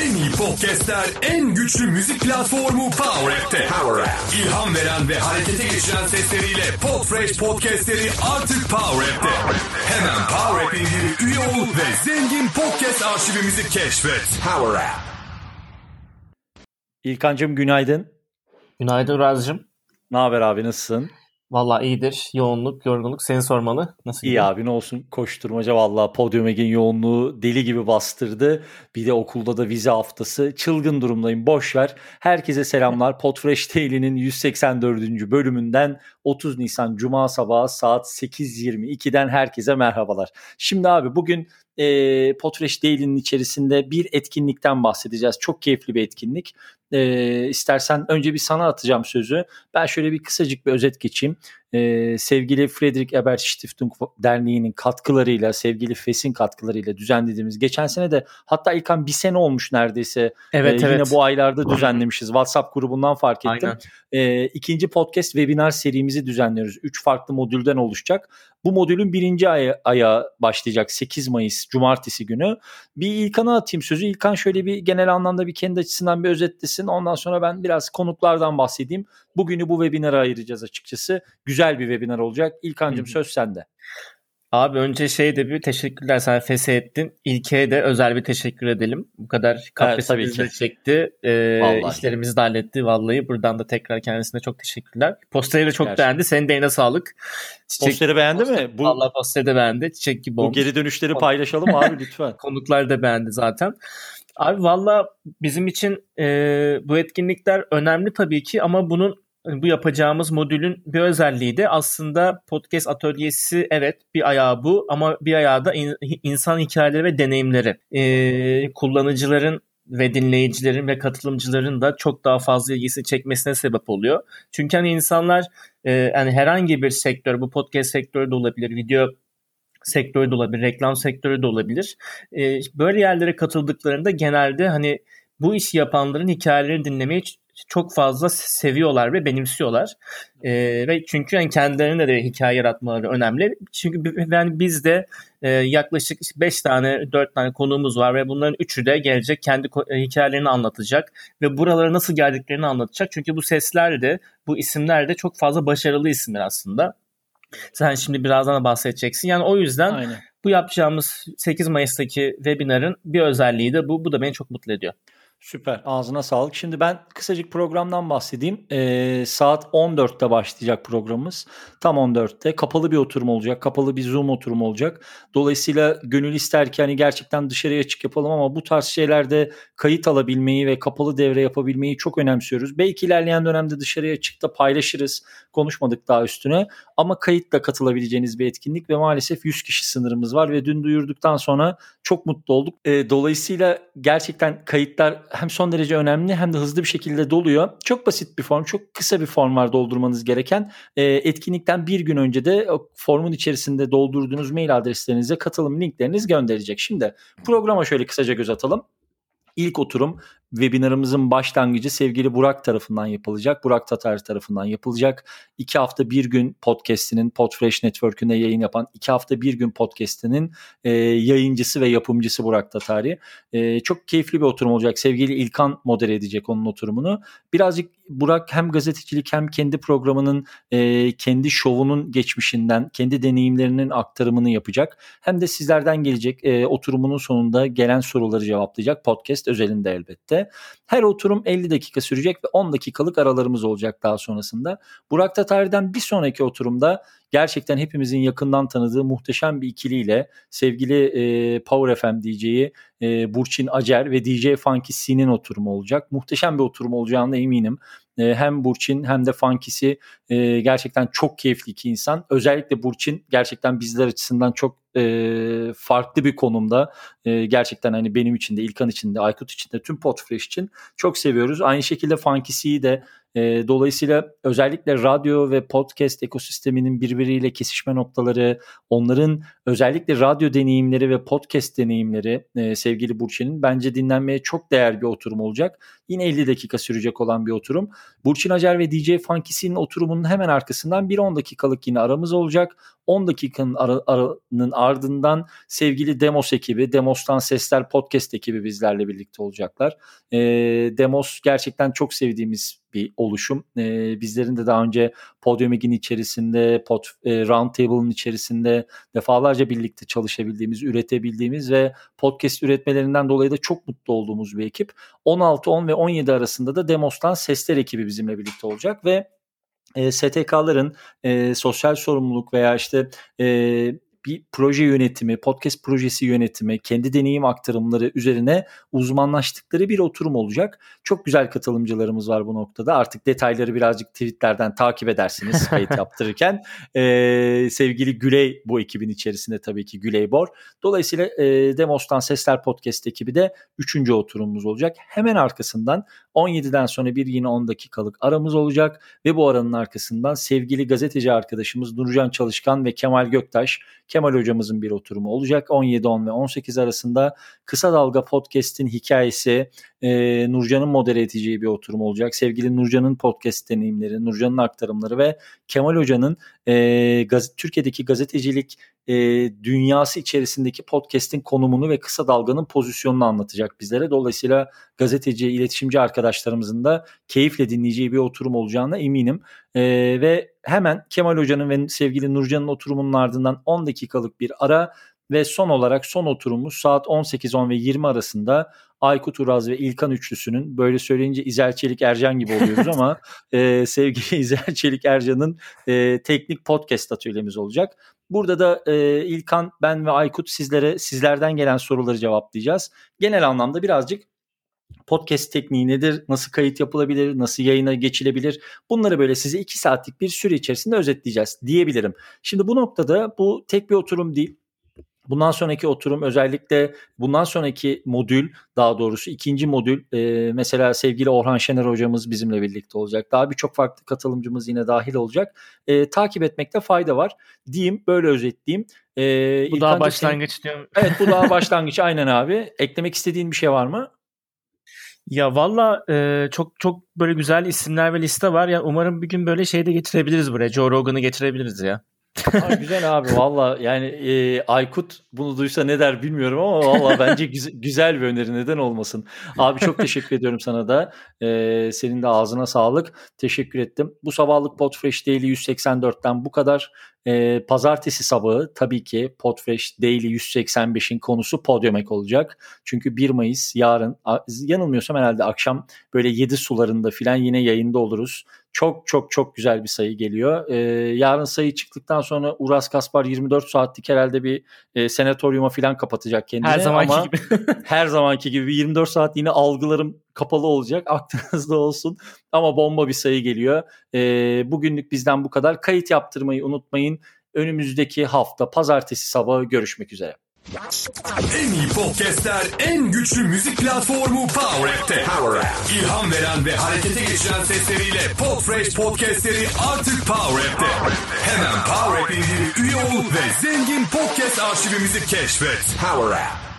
En iyi podcastler, en güçlü müzik platformu Power App'te. Power App. İlham veren ve harekete geçiren sesleriyle Podfresh podcastleri artık Power App'te. Hemen Power indirip üye ol ve zengin podcast arşivimizi keşfet. Power App. İlkancığım günaydın. Günaydın Razcığım. Ne haber abi nasılsın? Valla iyidir. Yoğunluk, yorgunluk seni sormalı. Nasıl İyi gidiyor? abi ne olsun koşturmaca valla Podium Eg'in yoğunluğu deli gibi bastırdı. Bir de okulda da vize haftası. Çılgın durumdayım boş ver. Herkese selamlar. Podfresh Daily'nin 184. bölümünden 30 Nisan Cuma sabahı saat 8.22'den herkese merhabalar. Şimdi abi bugün e, Podfresh Daily'nin içerisinde bir etkinlikten bahsedeceğiz. Çok keyifli bir etkinlik. E, istersen önce bir sana atacağım sözü. Ben şöyle bir kısacık bir özet geçeyim. Ee, sevgili Friedrich Ebert Stiftung Derneği'nin katkılarıyla, sevgili FES'in katkılarıyla düzenlediğimiz geçen sene de hatta İlkan bir sene olmuş neredeyse. Evet Ee, evet. Yine bu aylarda düzenlemişiz. WhatsApp grubundan fark ettim. Aynen. Ee, ikinci podcast webinar serimizi düzenliyoruz. Üç farklı modülden oluşacak. Bu modülün birinci aya, aya başlayacak 8 Mayıs Cumartesi günü. Bir İlkan'a atayım sözü. İlkan şöyle bir genel anlamda bir kendi açısından bir özetlesin. Ondan sonra ben biraz konuklardan bahsedeyim. Bugünü bu webinara ayıracağız açıkçası. Güzel bir webinar olacak. İlkan'cığım söz sende. Abi önce şey de bir teşekkürler sen feshettin. İlke'ye de özel bir teşekkür edelim. Bu kadar kafesimizi de çekti. Ee, Vallahi. işlerimizi de halletti vallahi. Buradan da tekrar kendisine çok teşekkürler. Posteri de çok Gerçekten. beğendi. Senin de eline sağlık. Çiçek, Posteri beğendi mi? Bu, Vallahi posteri de beğendi. Çiçek gibi bu olmuş. geri dönüşleri paylaşalım abi lütfen. Konuklar da beğendi zaten. Abi valla bizim için e, bu etkinlikler önemli tabii ki ama bunun bu yapacağımız modülün bir özelliği de aslında podcast atölyesi evet bir ayağı bu ama bir ayağı da in- insan hikayeleri ve deneyimleri. E, kullanıcıların ve dinleyicilerin ve katılımcıların da çok daha fazla ilgisini çekmesine sebep oluyor. Çünkü hani insanlar e, yani herhangi bir sektör bu podcast sektörü de olabilir, video sektörü de olabilir, reklam sektörü de olabilir. E, böyle yerlere katıldıklarında genelde hani bu işi yapanların hikayelerini dinlemeyi ç- çok fazla seviyorlar ve benimsiyorlar. E, ve çünkü yani kendilerine de hikaye yaratmaları önemli. Çünkü yani bizde e, yaklaşık 5 tane 4 tane konuğumuz var ve bunların üçü de gelecek kendi e, hikayelerini anlatacak ve buralara nasıl geldiklerini anlatacak. Çünkü bu sesler de bu isimler de çok fazla başarılı isimler aslında. Sen şimdi birazdan da bahsedeceksin. Yani o yüzden Aynen. bu yapacağımız 8 Mayıs'taki webinarın bir özelliği de bu. Bu da beni çok mutlu ediyor. Süper. Ağzına sağlık. Şimdi ben kısacık programdan bahsedeyim. Ee, saat 14'te başlayacak programımız. Tam 14'te. Kapalı bir oturum olacak. Kapalı bir Zoom oturum olacak. Dolayısıyla gönül ister ki hani gerçekten dışarıya açık yapalım ama bu tarz şeylerde kayıt alabilmeyi ve kapalı devre yapabilmeyi çok önemsiyoruz. Belki ilerleyen dönemde dışarıya açık da paylaşırız. Konuşmadık daha üstüne. Ama kayıtla katılabileceğiniz bir etkinlik ve maalesef 100 kişi sınırımız var ve dün duyurduktan sonra çok mutlu olduk. Ee, dolayısıyla gerçekten kayıtlar hem son derece önemli hem de hızlı bir şekilde doluyor. Çok basit bir form, çok kısa bir form var doldurmanız gereken. Ee, etkinlikten bir gün önce de formun içerisinde doldurduğunuz mail adreslerinize katılım linkleriniz gönderecek. Şimdi programa şöyle kısaca göz atalım. İlk oturum webinarımızın başlangıcı sevgili Burak tarafından yapılacak. Burak Tatar tarafından yapılacak. İki hafta bir gün podcast'inin Podfresh Network'ünde yayın yapan iki hafta bir gün podcast'inin e, yayıncısı ve yapımcısı Burak Tatari. E, çok keyifli bir oturum olacak. Sevgili İlkan modere edecek onun oturumunu. Birazcık Burak hem gazetecilik hem kendi programının e, kendi şovunun geçmişinden, kendi deneyimlerinin aktarımını yapacak. Hem de sizlerden gelecek e, oturumunun sonunda gelen soruları cevaplayacak. Podcast özelinde elbette. Her oturum 50 dakika sürecek ve 10 dakikalık aralarımız olacak daha sonrasında. Burak Tatari'den bir sonraki oturumda gerçekten hepimizin yakından tanıdığı muhteşem bir ikiliyle sevgili e, Power FM DJ'yi e, Burçin Acer ve DJ Funky C'nin oturumu olacak. Muhteşem bir oturum olacağına eminim. E, hem Burçin hem de Funky'si e, gerçekten çok keyifli iki insan. Özellikle Burçin gerçekten bizler açısından çok e, farklı bir konumda. E, gerçekten hani benim için de, İlkan için de, Aykut için de, tüm Podfresh için çok seviyoruz. Aynı şekilde Funky'siyi de e, dolayısıyla özellikle radyo ve podcast ekosisteminin birbiriyle kesişme noktaları, onların özellikle radyo deneyimleri ve podcast deneyimleri e, sevgili Burçin'in bence dinlenmeye çok değer bir oturum olacak. Yine 50 dakika sürecek olan bir oturum. Burçin Acar ve DJ Funky'sinin oturumunun hemen arkasından bir 10 dakikalık yine aramız olacak. 10 dakikanın ara, aranın ardından sevgili Demos ekibi, Demos'tan Sesler Podcast ekibi bizlerle birlikte olacaklar. E, Demos gerçekten çok sevdiğimiz bir oluşum. E, bizlerin de daha önce Podium Egin içerisinde, pod, e, Roundtable'ın içerisinde defalarca birlikte çalışabildiğimiz, üretebildiğimiz ve podcast üretmelerinden dolayı da çok mutlu olduğumuz bir ekip. 16, 10 ve 17 arasında da Demos'tan Sesler ekibi bizimle birlikte olacak ve e, STK'ların e, sosyal sorumluluk veya işte e, bir proje yönetimi, podcast projesi yönetimi, kendi deneyim aktarımları üzerine uzmanlaştıkları bir oturum olacak. Çok güzel katılımcılarımız var bu noktada. Artık detayları birazcık tweetlerden takip edersiniz kayıt yaptırırken. Ee, sevgili Güley bu ekibin içerisinde tabii ki Güley Bor. Dolayısıyla e, Demos'tan Sesler Podcast ekibi de 3. oturumumuz olacak. Hemen arkasından 17'den sonra bir yine 10 dakikalık aramız olacak ve bu aranın arkasından sevgili gazeteci arkadaşımız Nurcan Çalışkan ve Kemal Göktaş Kemal hocamızın bir oturumu olacak. 17-10 ve 18 arasında Kısa Dalga Podcast'in hikayesi e, Nurcan'ın modere edeceği bir oturum olacak. Sevgili Nurcan'ın podcast deneyimleri, Nurcan'ın aktarımları ve Kemal Hoca'nın e, gaz- Türkiye'deki gazetecilik e, dünyası içerisindeki podcast'in konumunu ve kısa dalganın pozisyonunu anlatacak bizlere. Dolayısıyla gazeteci, iletişimci arkadaşlarımızın da keyifle dinleyeceği bir oturum olacağına eminim. E, ve hemen Kemal Hoca'nın ve sevgili Nurcan'ın oturumunun ardından 10 dakikalık bir ara ve son olarak son oturumumuz saat 18-10 ve 20 arasında Aykut Uraz ve İlkan üçlüsünün böyle söyleyince İzel Çelik Ercan gibi oluyoruz ama e, sevgili İzel Çelik Ercan'ın e, teknik podcast atölyemiz olacak. Burada da e, İlkan, ben ve Aykut sizlere sizlerden gelen soruları cevaplayacağız. Genel anlamda birazcık podcast tekniği nedir, nasıl kayıt yapılabilir, nasıl yayına geçilebilir bunları böyle size iki saatlik bir süre içerisinde özetleyeceğiz diyebilirim. Şimdi bu noktada bu tek bir oturum değil Bundan sonraki oturum özellikle bundan sonraki modül daha doğrusu ikinci modül e, mesela sevgili Orhan Şener hocamız bizimle birlikte olacak. Daha birçok farklı katılımcımız yine dahil olacak. E, takip etmekte fayda var diyeyim böyle özetleyeyim. E, bu daha başlangıç senin... diyorum. Evet bu daha başlangıç aynen abi. Eklemek istediğin bir şey var mı? Ya valla e, çok çok böyle güzel isimler ve liste var. Ya umarım bir gün böyle şey de getirebiliriz buraya. Joe Rogan'ı getirebiliriz ya. Aa, güzel abi valla yani e, Aykut bunu duysa ne der bilmiyorum ama valla bence güzel, güzel bir öneri neden olmasın. Abi çok teşekkür ediyorum sana da. E, senin de ağzına sağlık. Teşekkür ettim. Bu sabahlık Podfresh Daily 184'ten bu kadar. E, pazartesi sabahı tabii ki Podfresh Daily 185'in konusu Podiumek olacak. Çünkü 1 Mayıs yarın yanılmıyorsam herhalde akşam böyle 7 sularında filan yine yayında oluruz. Çok çok çok güzel bir sayı geliyor. E, yarın sayı çıktıktan sonra Uras Kaspar 24 saatlik herhalde bir e, senatoryuma filan kapatacak kendini. Her zamanki Ama gibi. her zamanki gibi 24 saat yine algılarım kapalı olacak. Aklınızda olsun. Ama bomba bir sayı geliyor. E, bugünlük bizden bu kadar. Kayıt yaptırmayı unutmayın. Önümüzdeki hafta pazartesi sabahı görüşmek üzere. En iyi podcastler, en güçlü müzik platformu Power App'te. Power App. İlham veren ve harekete geçiren sesleriyle Podfresh podcastleri artık Power App'te. Hemen Power App indir, üye ol ve zengin podcast arşivimizi keşfet. Power App.